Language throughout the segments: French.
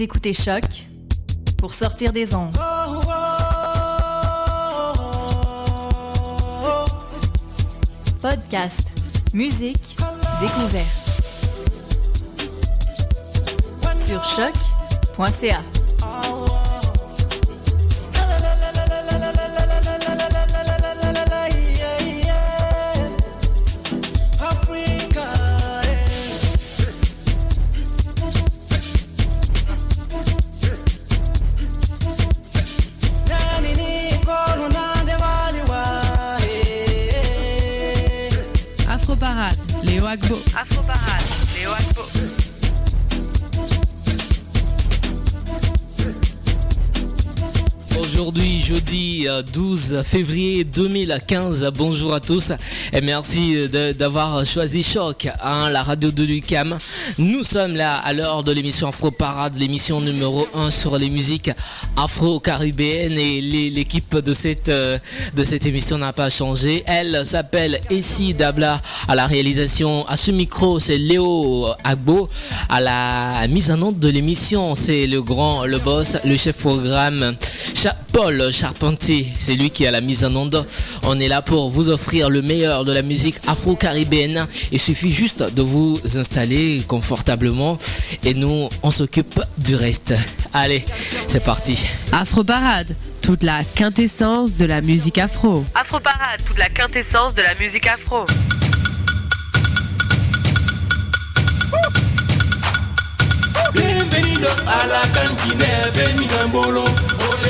Écouter écoutez Choc pour sortir des ondes. Podcast, musique, découverte. Sur choc.ca. Agbo. Afro Léo Agbo. Aujourd'hui, jeudi euh, 12 février 2015, bonjour à tous. Et merci euh, d'avoir choisi Choc, hein, la radio de Lucam. Nous sommes là à l'heure de l'émission Afro Parade, l'émission numéro 1 sur les musiques afro-caribéennes. Et l'équipe de cette, euh, de cette émission n'a pas changé. Elle s'appelle Essie Dabla à la réalisation. À ce micro, c'est Léo Agbo. À la mise en ordre de l'émission, c'est le grand, le boss, le chef programme. Paul Charpentier, c'est lui qui a la mise en onde. On est là pour vous offrir le meilleur de la musique afro-caribéenne. Il suffit juste de vous installer confortablement et nous, on s'occupe du reste. Allez, c'est parti. Afro Parade, toute la quintessence de la musique afro. Afro Parade, toute la quintessence de la musique afro.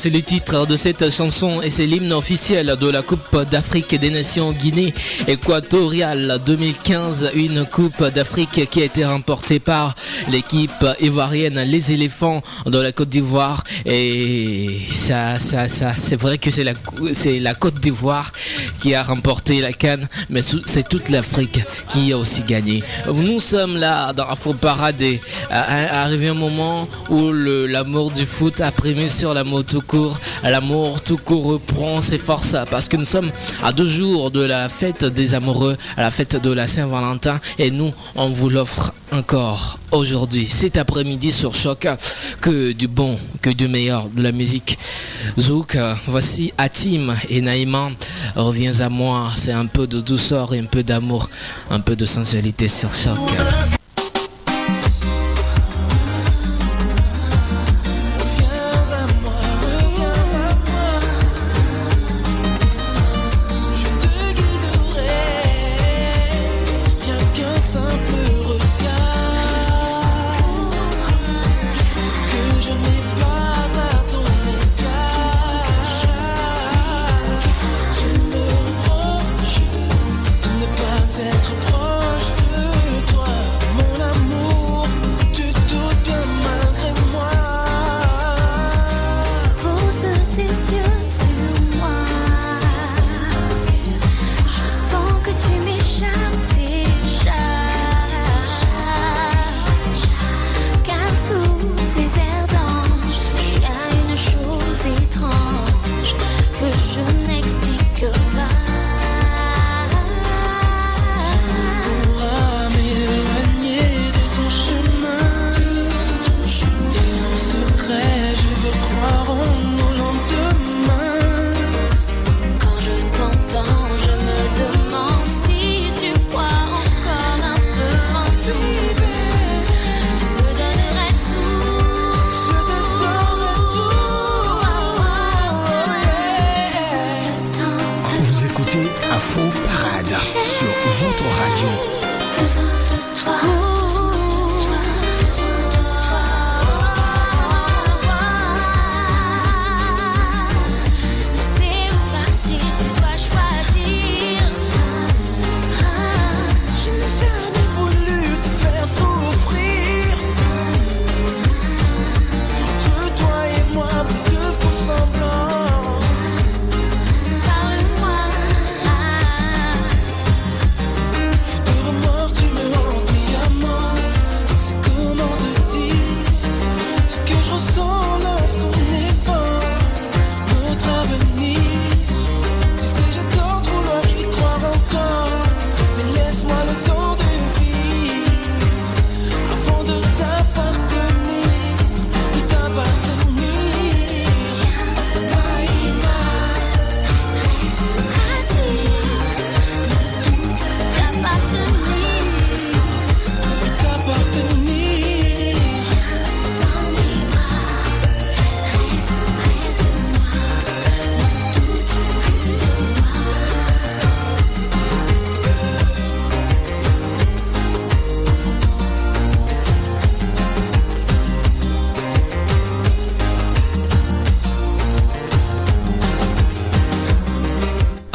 C'est le titre de cette chanson et c'est l'hymne officiel de la Coupe d'Afrique des Nations Guinée équatoriale 2015, une Coupe d'Afrique qui a été remportée par l'équipe ivoirienne Les Éléphants de la Côte d'Ivoire. Et ça, ça, ça, c'est vrai que c'est la, c'est la Côte d'Ivoire qui a remporté la canne, mais c'est toute l'Afrique qui a aussi gagné. Nous sommes là dans Afro Parade à- arrivé un moment où l'amour du foot a primé sur l'amour tout court. L'amour tout court reprend ses forces parce que nous sommes à deux jours de la fête des amoureux, à la fête de la Saint-Valentin et nous, on vous l'offre encore aujourd'hui, cet après-midi sur Choc, que du bon, que du meilleur de la musique. Zouk, voici Atim et Naïma, reviens à moi, c'est un peu de douceur et un peu d'amour, un peu de sensualité sur Choc.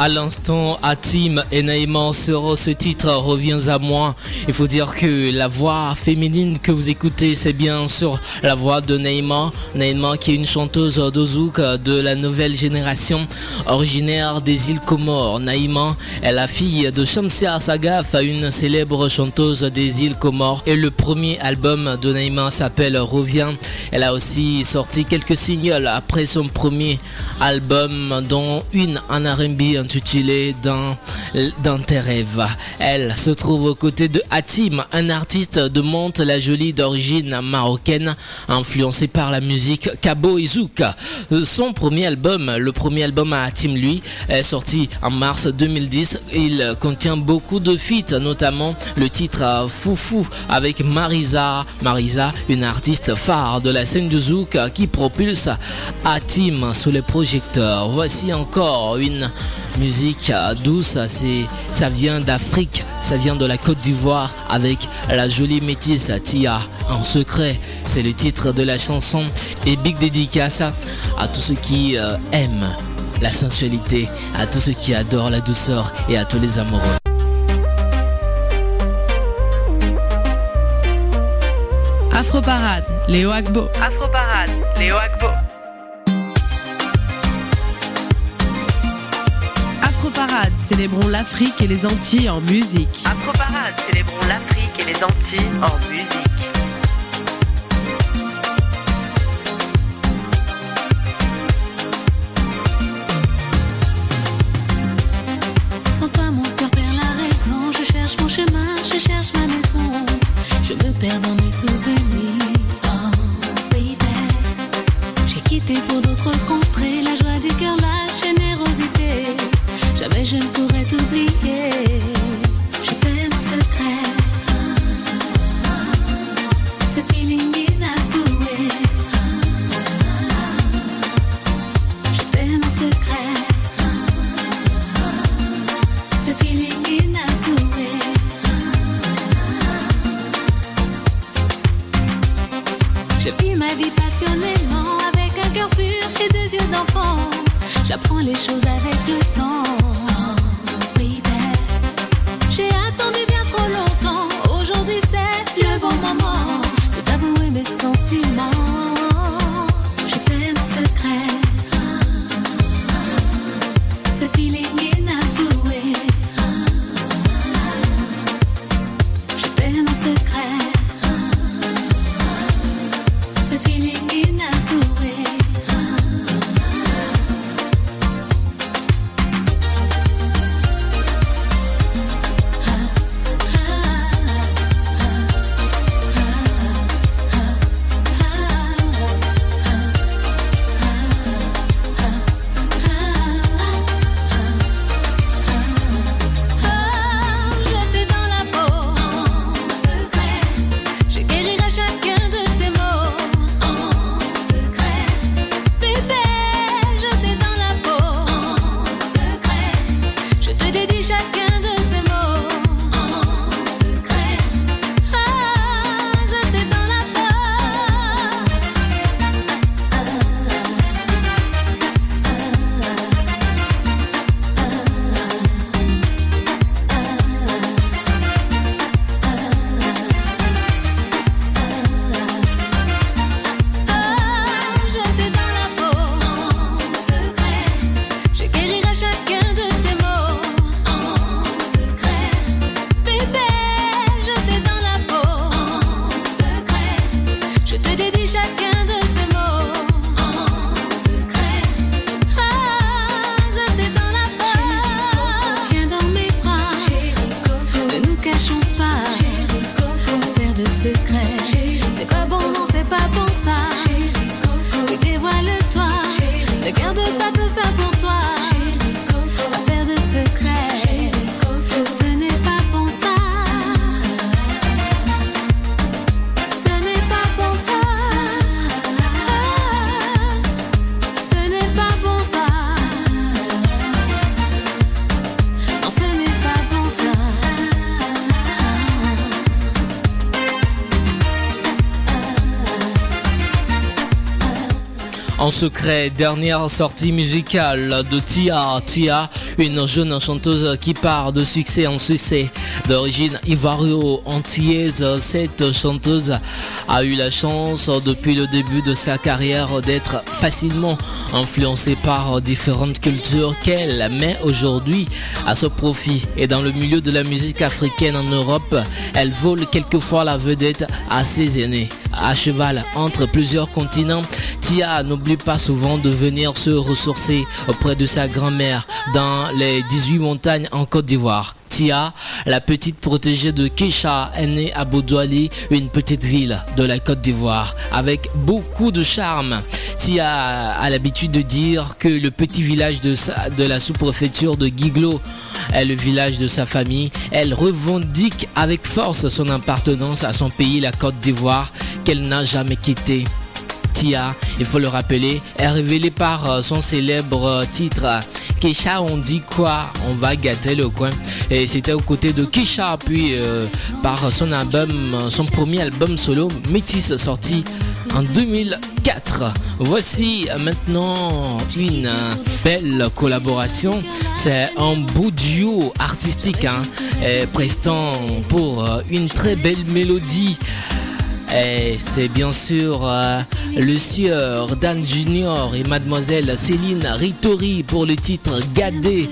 À l'instant, Atim et Naïma sur ce titre Reviens à moi. Il faut dire que la voix féminine que vous écoutez, c'est bien sûr la voix de Naïma. Naïma qui est une chanteuse d'Ozouk de la nouvelle génération, originaire des îles Comores. Naïma est la fille de Shamsia Sagaf, une célèbre chanteuse des îles Comores. Et le premier album de Naïma s'appelle Reviens. Elle a aussi sorti quelques singles après son premier album, dont une en R&B intitulée dans, dans tes rêves. Elle se trouve aux côtés de Hatim, un artiste de Monte la Jolie d'origine marocaine, influencé par la musique Cabo et. Son premier album, le premier album à Hatim, lui, est sorti en mars 2010. Il contient beaucoup de feats, notamment le titre Foufou avec Marisa. Marisa, une artiste phare de la scène du Zouk qui propulse Hatim sous les projecteurs. Voici encore une musique euh, douce, c'est, ça vient d'Afrique, ça vient de la Côte d'Ivoire avec la jolie métisse Tia en secret. C'est le titre de la chanson et big dédicace à tous ceux qui euh, aiment la sensualité, à tous ceux qui adorent la douceur et à tous les amoureux. Afro Parade, Léo Agbo. Afro Parade, Léo Agbo. Célébrons l'Afrique et les Antilles en musique. Parade, célébrons l'Afrique et les Antilles en musique. Sans toi, mon cœur perd la raison. Je cherche mon chemin, je cherche ma maison. Je me perds dans mes souvenirs. Oh. J'ai quitté pour d'autres contrées la joie du cœur. Jamais je ne pourrais t'oublier. Je t'aime en secret. Ce feeling inavoué. Je t'aime en secret. Ce feeling inavoué Je vis ma vie passionnément Avec un cœur pur et des yeux d'enfant J'apprends les choses avec secret, dernière sortie musicale de Tia. Tia, une jeune chanteuse qui part de succès en succès. D'origine ivoiro-antillaise, cette chanteuse a eu la chance depuis le début de sa carrière d'être facilement influencée par différentes cultures qu'elle met aujourd'hui à ce profit. Et dans le milieu de la musique africaine en Europe, elle vole quelquefois la vedette à ses aînés. À cheval entre plusieurs continents, Tia n'oublie pas souvent de venir se ressourcer auprès de sa grand-mère dans les 18 montagnes en Côte d'Ivoire. Tia, la petite protégée de Keisha, est née à Boudouali, une petite ville de la Côte d'Ivoire, avec beaucoup de charme. Tia a l'habitude de dire que le petit village de, la sous-préfecture de Guiglo est le village de sa famille. Elle revendique avec force son appartenance à son pays, la Côte d'Ivoire, qu'elle n'a jamais quitté. Tia, il faut le rappeler, est révélée par son célèbre titre Kesha, on dit quoi? On va gâter le coin. Et c'était aux côtés de Kesha, puis euh, par son album, son premier album solo, Métis, sorti en 2004. Voici maintenant une belle collaboration. C'est un beau duo artistique, hein, prestant pour euh, une très belle mélodie. Et c'est bien sûr euh, le sieur Dan Junior et mademoiselle Céline Ritori pour le titre Gadé,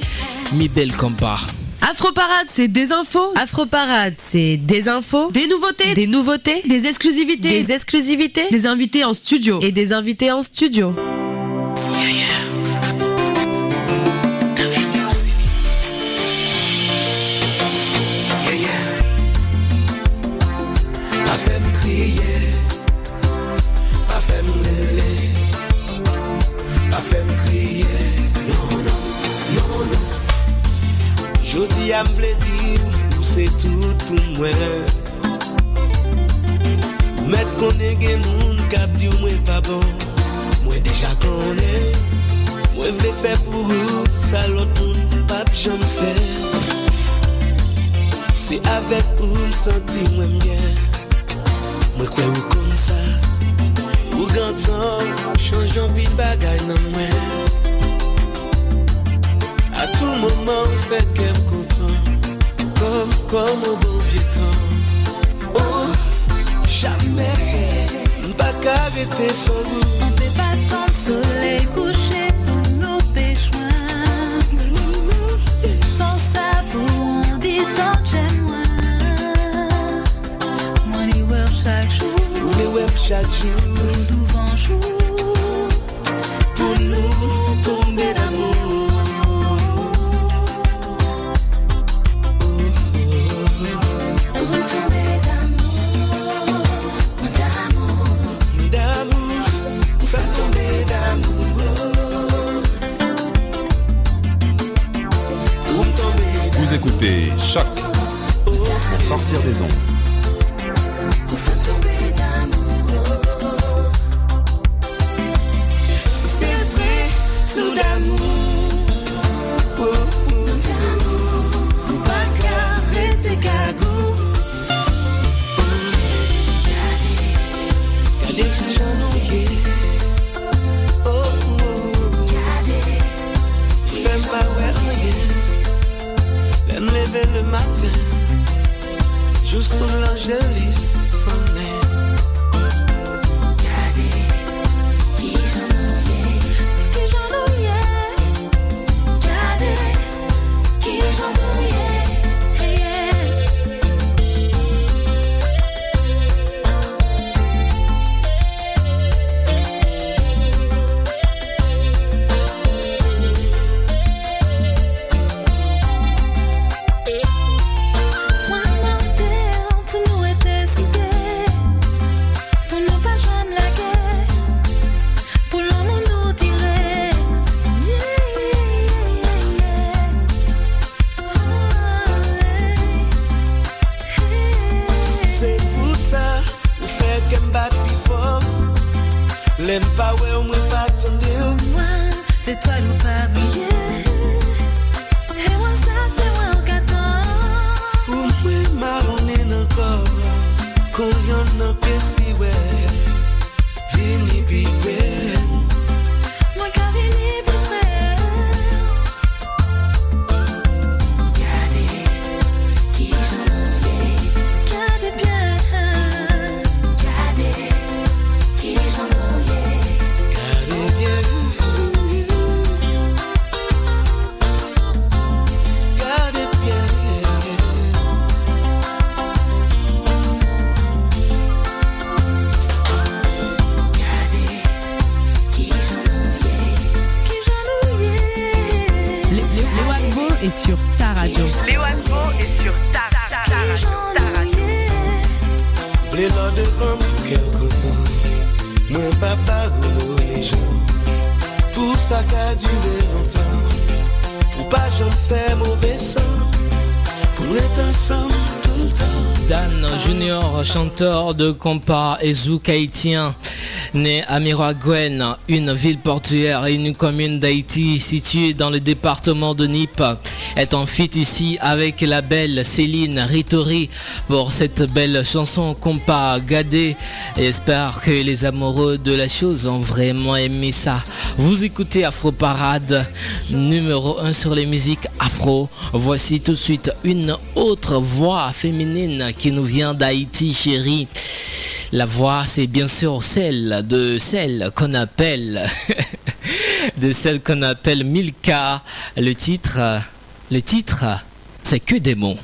mi belle compa. Afroparade, c'est des infos. Afroparade, c'est des infos, des nouveautés, des nouveautés, des exclusivités, des exclusivités, des invités en studio. Et des invités en studio. pou mwen. Met konen gen moun kap di mwen pa bon. Mwen deja konen Mwen vle fe pou ou salot moun pap jom fe. Se avek ou m senti mwen mwen Mwen kwe ou kon sa Ou gantan chanjon pi bagay nan mwen. A tou mouman feke m kontan Kom, kom ou bo vie tan Oh, jamais ka rete sans On peut pas attendre soleil couché pour nos péchoins. Sans ça, vous on dit tant j'aime moi. Moi, les voir chaque jour. Vle wèm chak jou Tout devant jour. Pou nou tombe Choc pour sortir des ondes. Juste pour Koyona pesiwe, vini bigwe. Junior, chanteur de compas et zouk haïtien. Né à Miraguen, une ville portuaire et une commune d'Haïti située dans le département de Nip, est en fit ici avec la belle Céline Ritori pour cette belle chanson compas Gadé. J'espère que les amoureux de la chose ont vraiment aimé ça. Vous écoutez Afro Parade, numéro 1 sur les musiques afro. Voici tout de suite une autre voix féminine qui nous vient d'Haïti, chérie. La voix, c'est bien sûr celle de celle qu'on appelle, de celle qu'on appelle Milka. Le titre, le titre, c'est que des mots.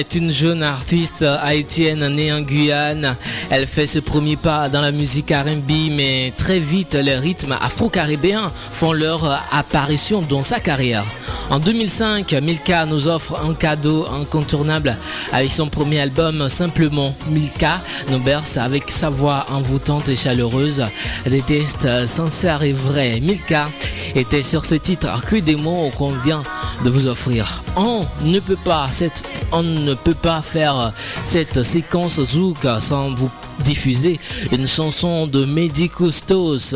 Est une jeune artiste haïtienne née en Guyane. Elle fait ses premiers pas dans la musique R&B, mais très vite les rythmes afro-caribéens font leur apparition dans sa carrière. En 2005, Milka nous offre un cadeau incontournable avec son premier album Simplement. Milka nous berce avec sa voix envoûtante et chaleureuse, des tests sincères et vrais. Milka était sur ce titre que des mots qu'on vient de vous offrir. On ne peut pas, cette, on ne peut pas faire cette séquence zouk sans vous diffuser une chanson de Mehdi Koustos.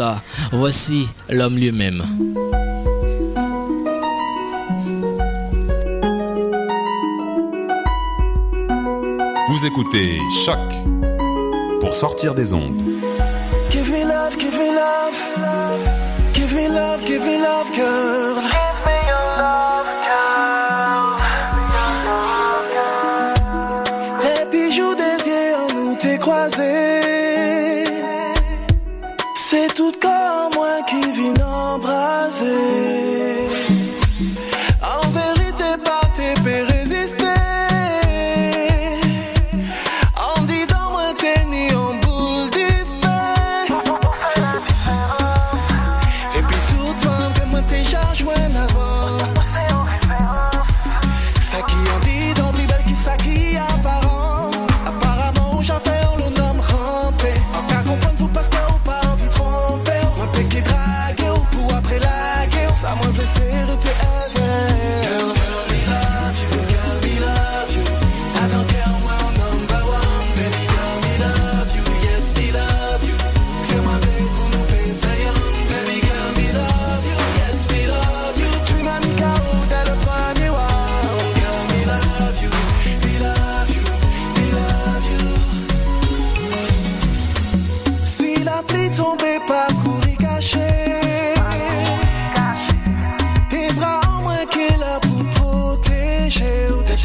Voici l'homme lui-même. Vous écoutez Choc pour sortir des ondes.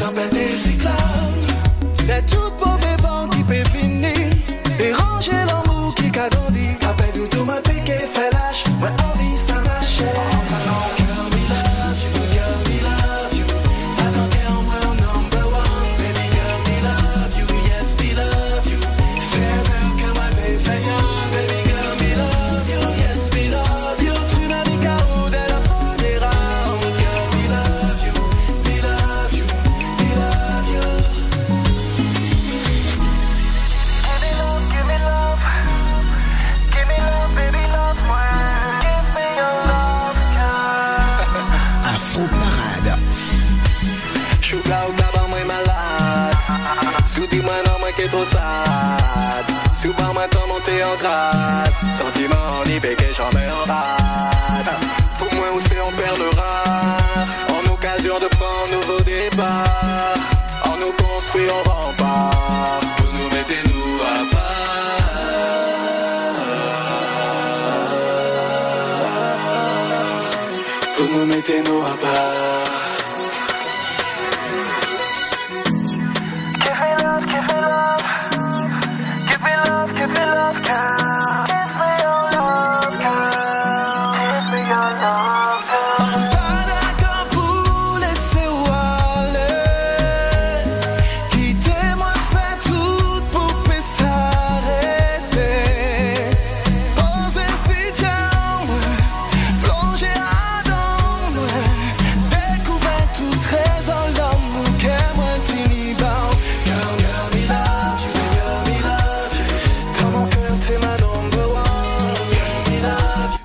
Também desigual.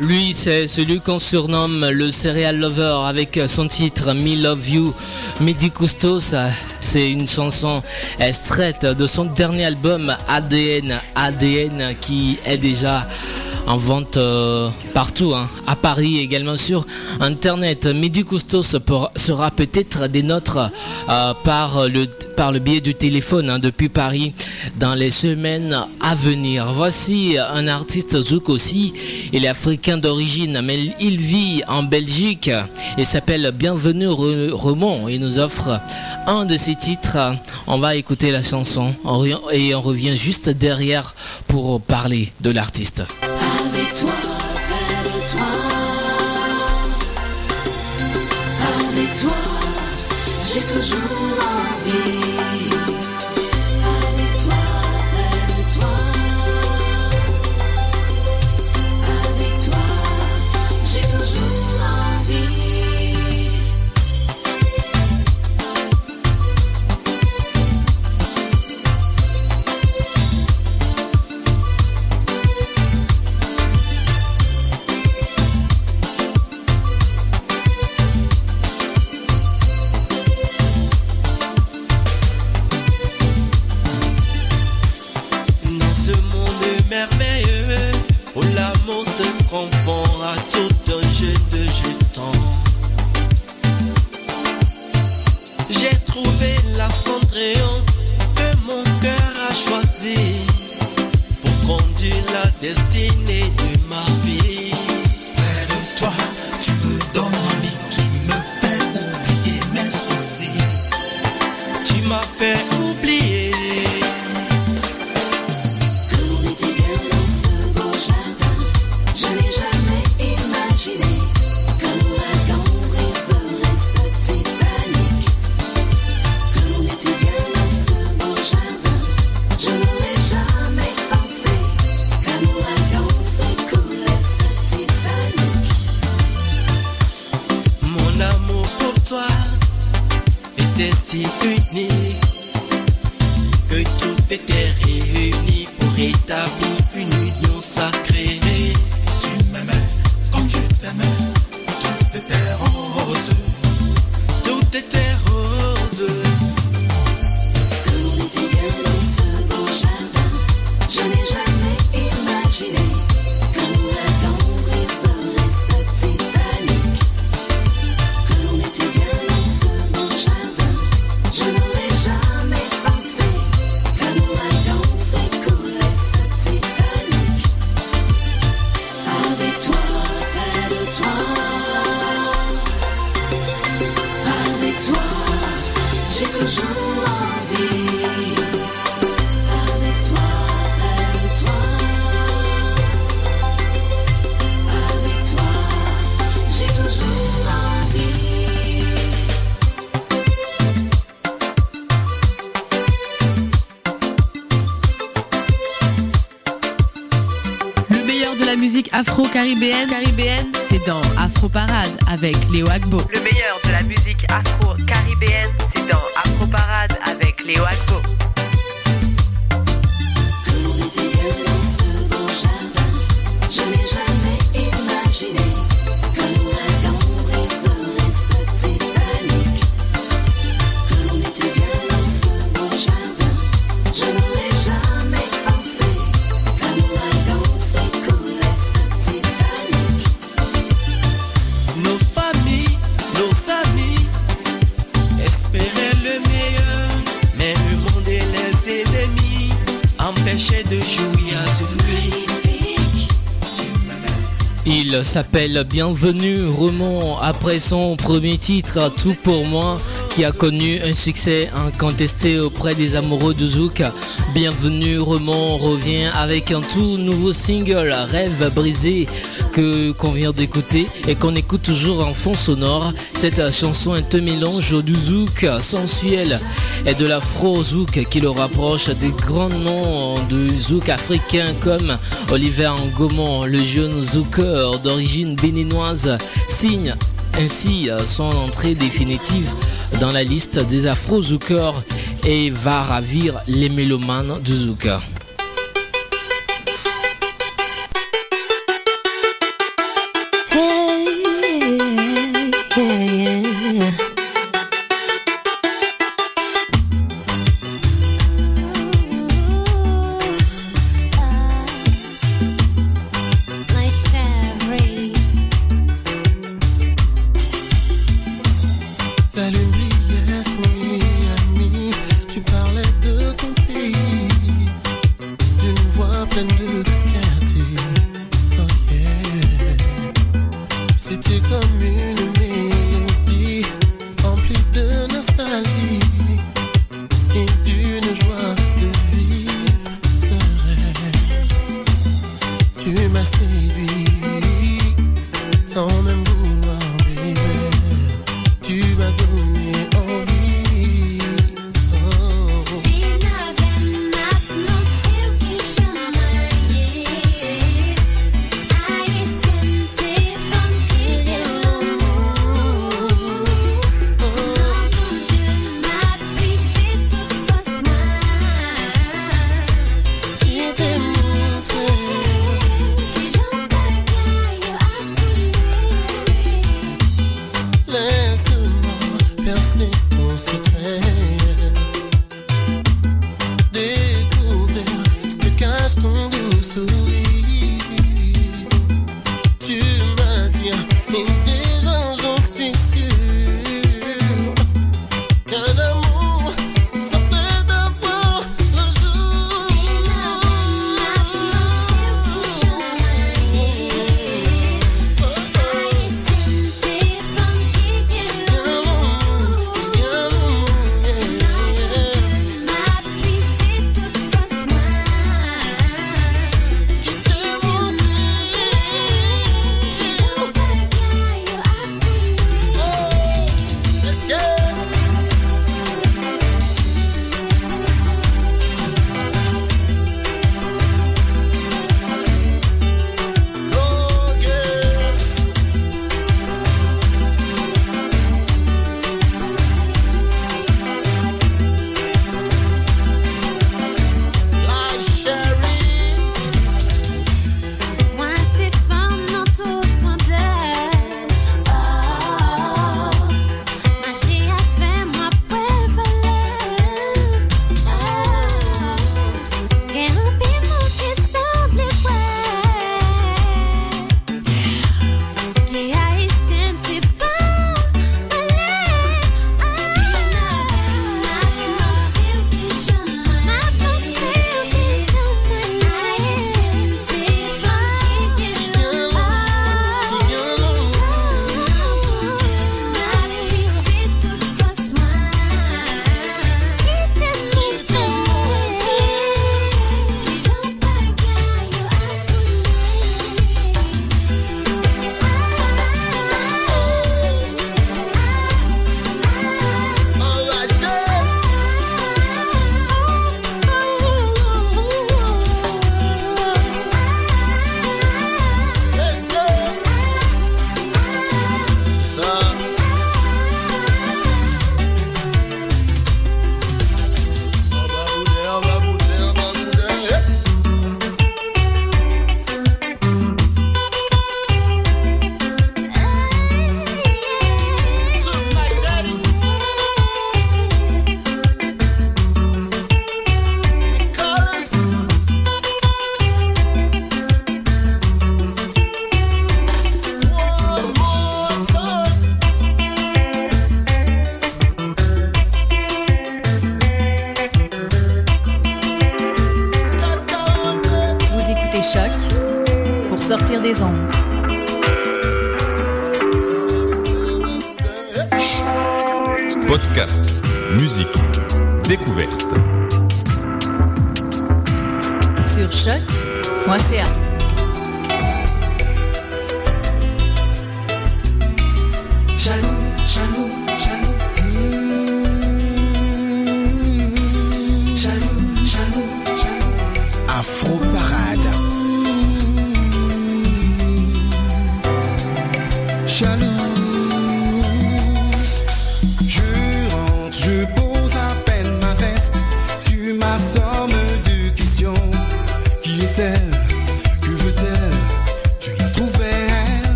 Lui, c'est celui qu'on surnomme le Serial Lover avec son titre Me Love You. Midi Custos, c'est une chanson extraite de son dernier album ADN, ADN qui est déjà en vente euh, partout, hein. à Paris également sur Internet. Midi Cousteau sera peut-être des nôtres euh, par, le, par le biais du téléphone hein, depuis Paris dans les semaines à venir. Voici un artiste Zouk aussi. Il est africain d'origine, mais il vit en Belgique et s'appelle Bienvenue Remont. Il nous offre un de ses titres. On va écouter la chanson et on revient juste derrière pour parler de l'artiste avec toi, près de toi. Avec toi, j'ai toujours envie. s'appelle Bienvenue Roman. Après son premier titre Tout pour moi qui a connu un succès incontesté auprès des amoureux du Zouk. Bienvenue, Roman revient avec un tout nouveau single, Rêve brisé, que qu'on vient d'écouter et qu'on écoute toujours en fond sonore. Cette chanson est un mélange du Zouk sensuel et de l'afro-Zouk qui le rapproche des grands noms du Zouk africain comme Oliver Ngomon, le jeune Zouker d'origine béninoise, signe ainsi son entrée définitive dans la liste des Afro Zoukers et va ravir les mélomanes de Zouk. Baby. Yeah.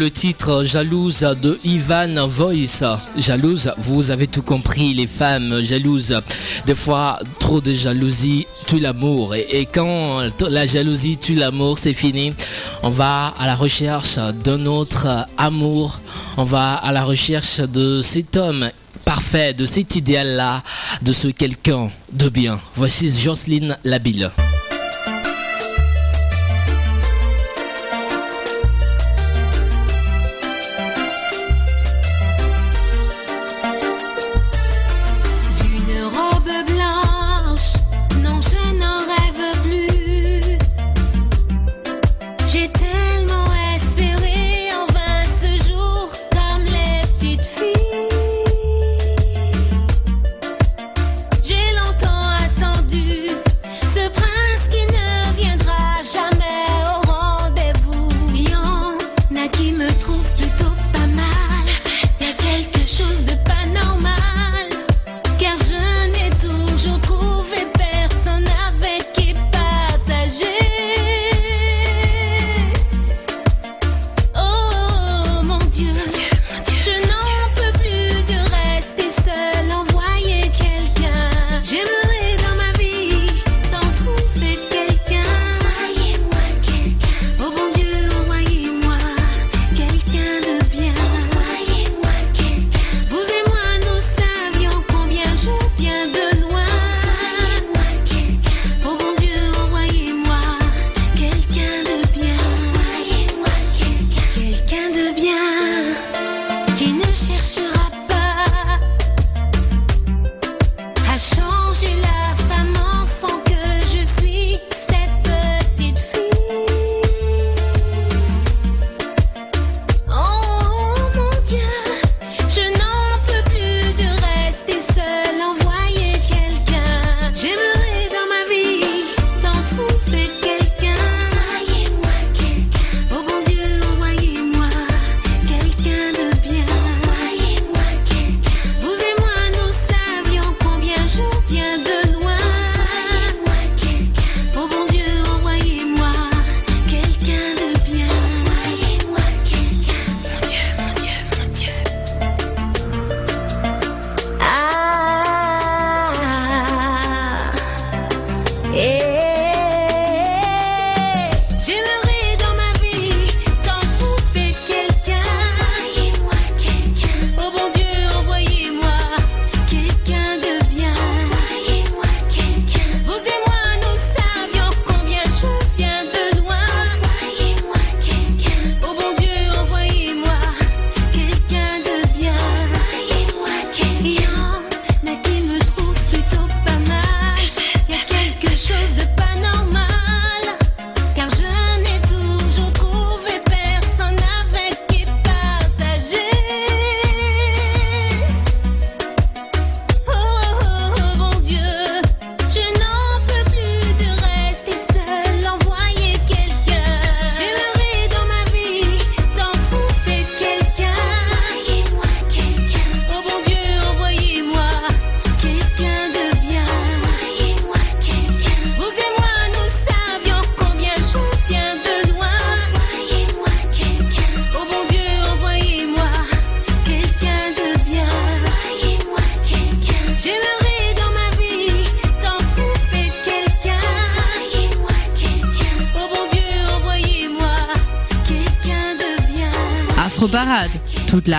le titre Jalouse de Ivan Voice. Jalouse, vous avez tout compris, les femmes jalouses. Des fois, trop de jalousie tue l'amour. Et, et, quand la jalousie tue l'amour, c'est fini. On va à la recherche d'un autre amour. On va à la recherche de cet homme parfait, de cet idéal-là, de ce quelqu'un de bien. Voici Jocelyne Labille.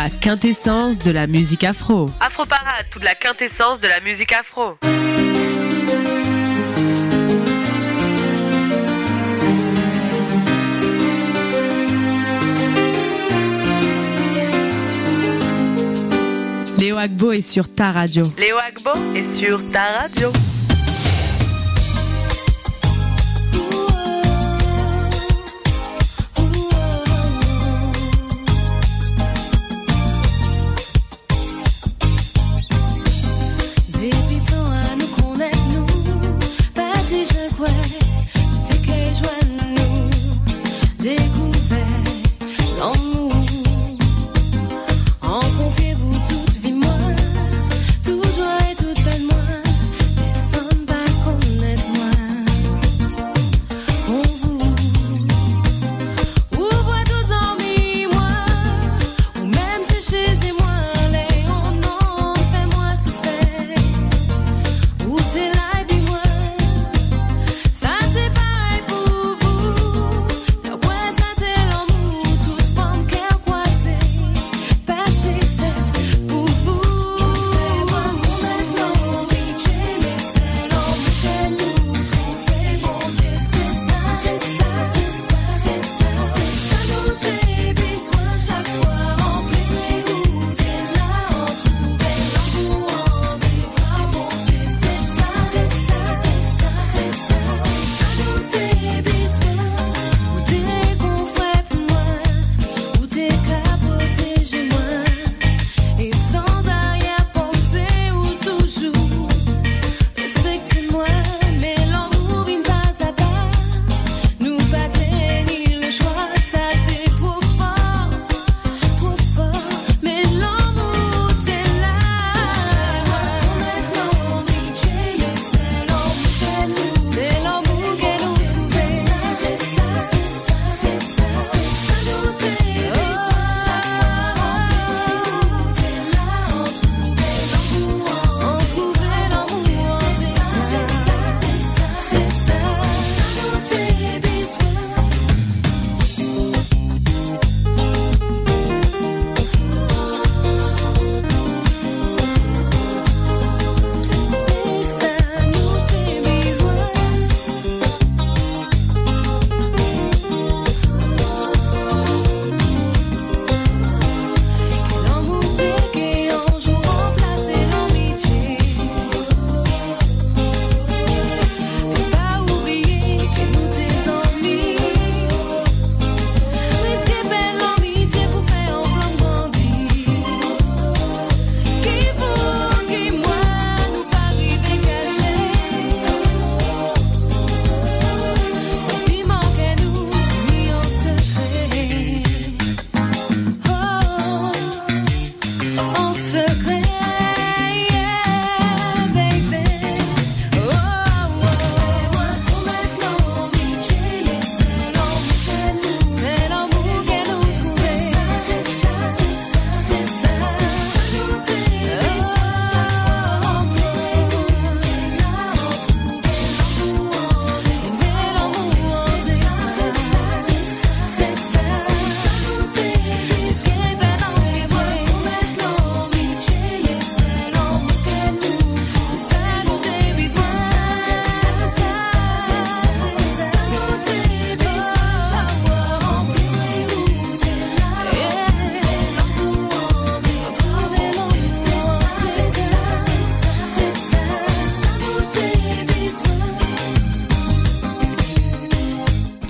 la quintessence de la musique afro. Afro Parade, toute la quintessence de la musique afro. Léo Agbo est sur ta radio. Léo Agbo est sur ta radio.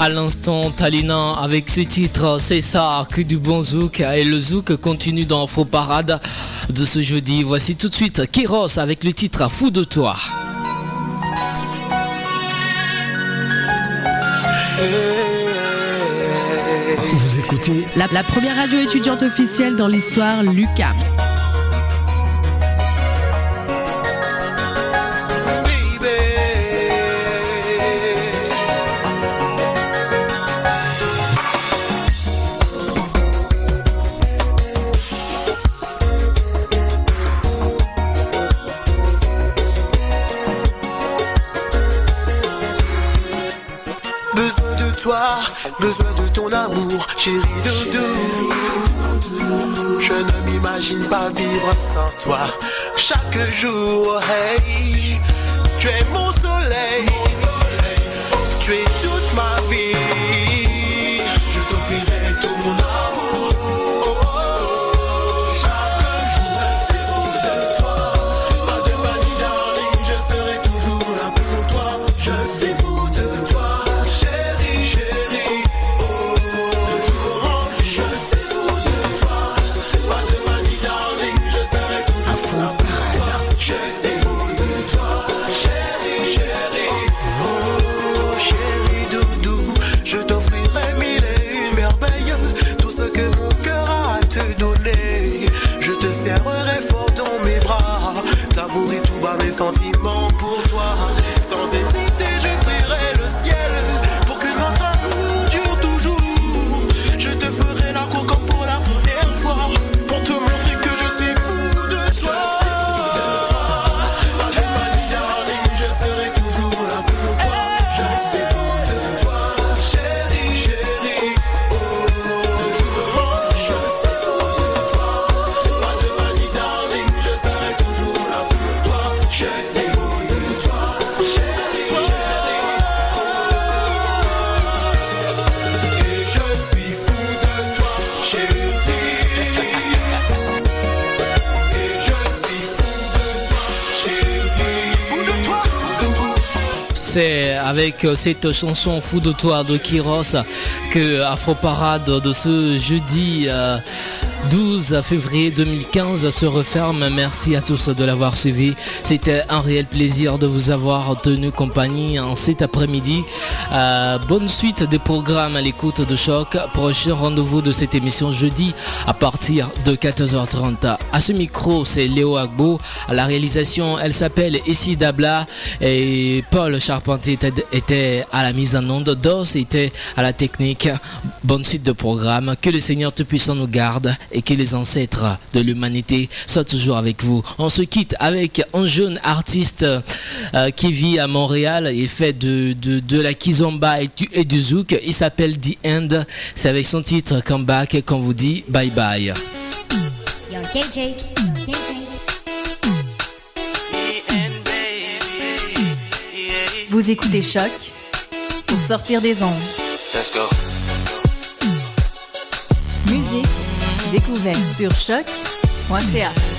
À l'instant, Talina avec ce titre, c'est ça, que du bon zouk. Et le zouk continue dans Afro Parade de ce jeudi. Voici tout de suite Kéros avec le titre Fou de toi. Vous écoutez la, la première radio étudiante officielle dans l'histoire, Lucas. Besoin de ton amour, chérie de doux. Je ne m'imagine pas vivre sans toi. Chaque jour, hey, tu es mon soleil. Tu es tout. Euh, cette chanson Fou de toi de Kiros que Afro Parade de ce jeudi euh, 12 février 2015 se referme. Merci à tous de l'avoir suivi. C'était un réel plaisir de vous avoir tenu compagnie en cet après-midi. Euh, bonne suite des programmes à l'écoute de Choc. Prochain rendez-vous de cette émission jeudi à partir de 14h30. À ce micro, c'est Léo Agbo. À la réalisation, elle s'appelle Essie Dabla et Paul Charpentier était à la mise en onde. DOS était à la technique. Bonne suite de programme. Que le Seigneur Tout-Puissant nous garde et que les ancêtres de l'humanité soient toujours avec vous. On se quitte avec un jeune artiste euh, qui vit à Montréal. et fait de, de, la kizomba et du, et du zouk. Il s'appelle The End. C'est avec son titre Comeback qu'on vous dit bye bye. Vous écoutez Choc pour sortir des ondes. Let's go. Let's go. Musique découvert sur choc.ca.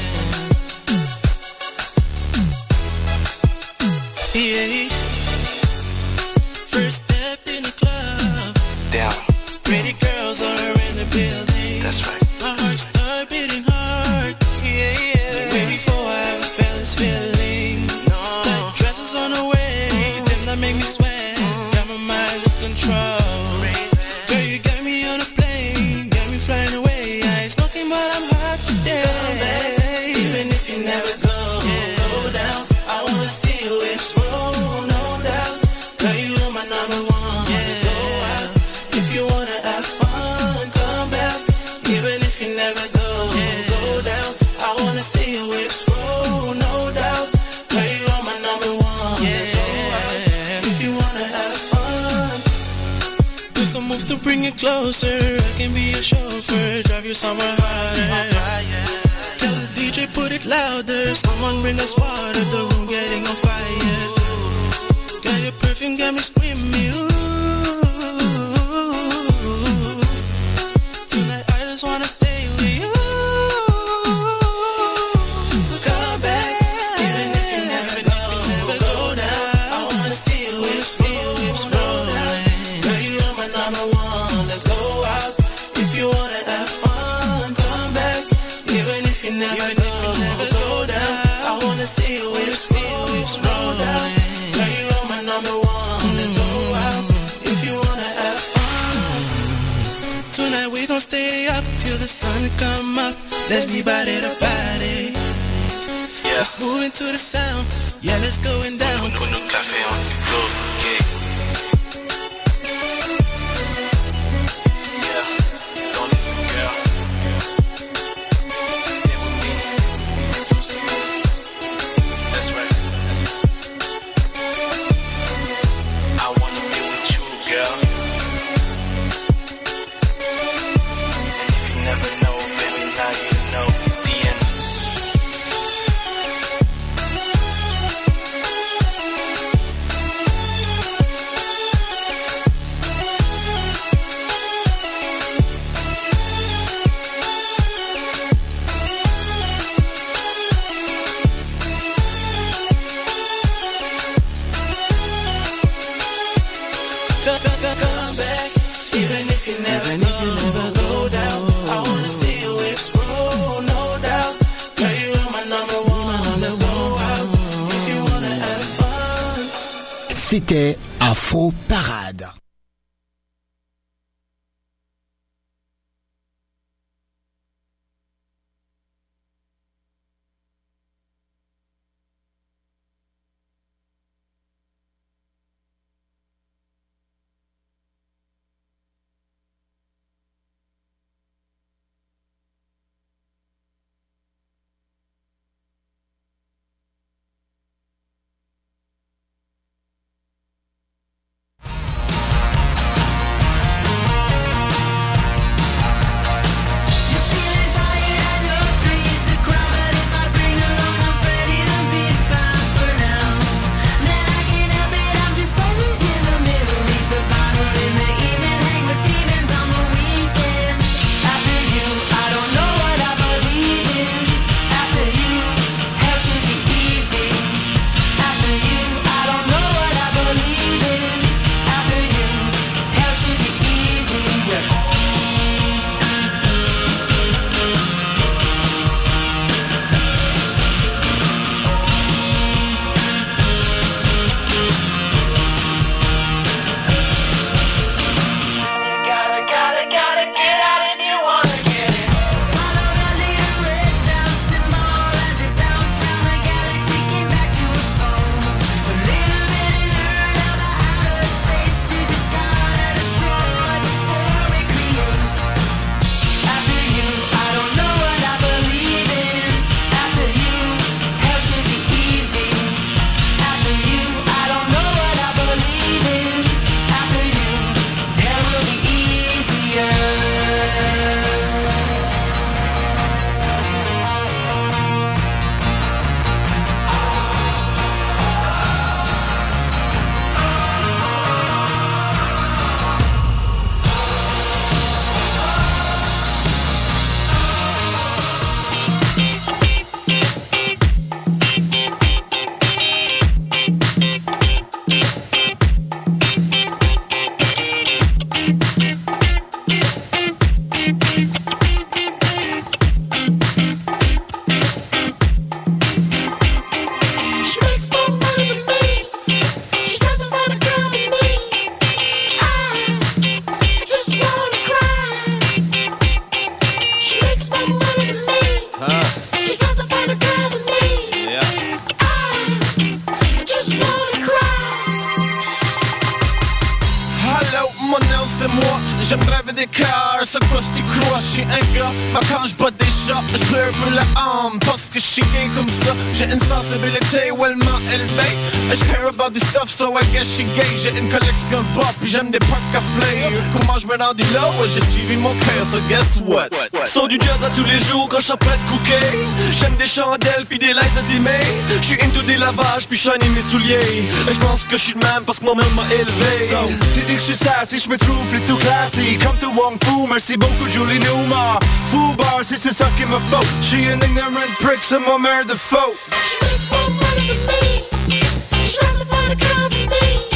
quand je bats des chats Je pleure pour la âme Parce que je suis gay comme ça. J'ai une sensibilité Wellement élevée. I care about this stuff So I guess je suis gay. J'ai une collection de pop Puis j'aime des parcs à flare Comment je me rendis là Ouais j'ai suivi mon cœur So guess what? Son du jazz à tous les jours quand je suis prêt de cooker. J'aime des chandelles puis des lights à dimmer Je suis into des lavages puis shiny mes souliers. Je pense que je suis le même parce que mon mère m'a élevé. So, tu dis que je suis sassy, je me trouve plutôt classy. Comme tout Wong Fu, merci beaucoup Julie Newmar. Fou bar, si c'est ça qui me faut Je suis un ignorant prick, c'est mon mère de faux She makes more money than me. She doesn't find a girl than me.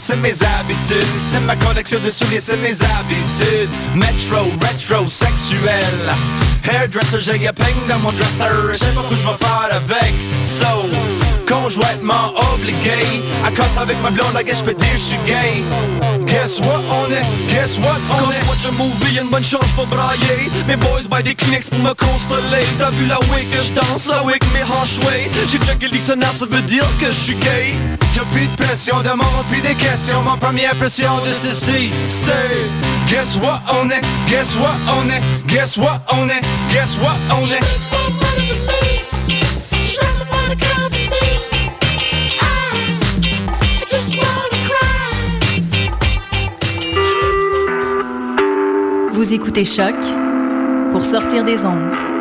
C'est mes habitudes. C'est ma collection de souliers, c'est mes habitudes. Metro, retro, sexuel. Hairdresser, j'ai un dans mon dresser. Je sais pas je vais faire avec. So, conjointement obligé. À cause avec ma blonde, I guess je peux dire je suis gay. Guess what on est, guess what on Quand est? je watch un movie, y'a une bonne chance, j'vais brailler. Mes boys buy des Kleenex pour me consoler. T'as vu la way que je danse, la way que mes hanches J'ai checké le dictionnaire, ça veut dire que je suis gay. Y'a plus de pression de monde, plus des questions. Mon première impression de ceci, c'est Guess what on est, guess what on est, guess what on est, guess what on est? Makes more money Vous écoutez Choc pour sortir des ondes.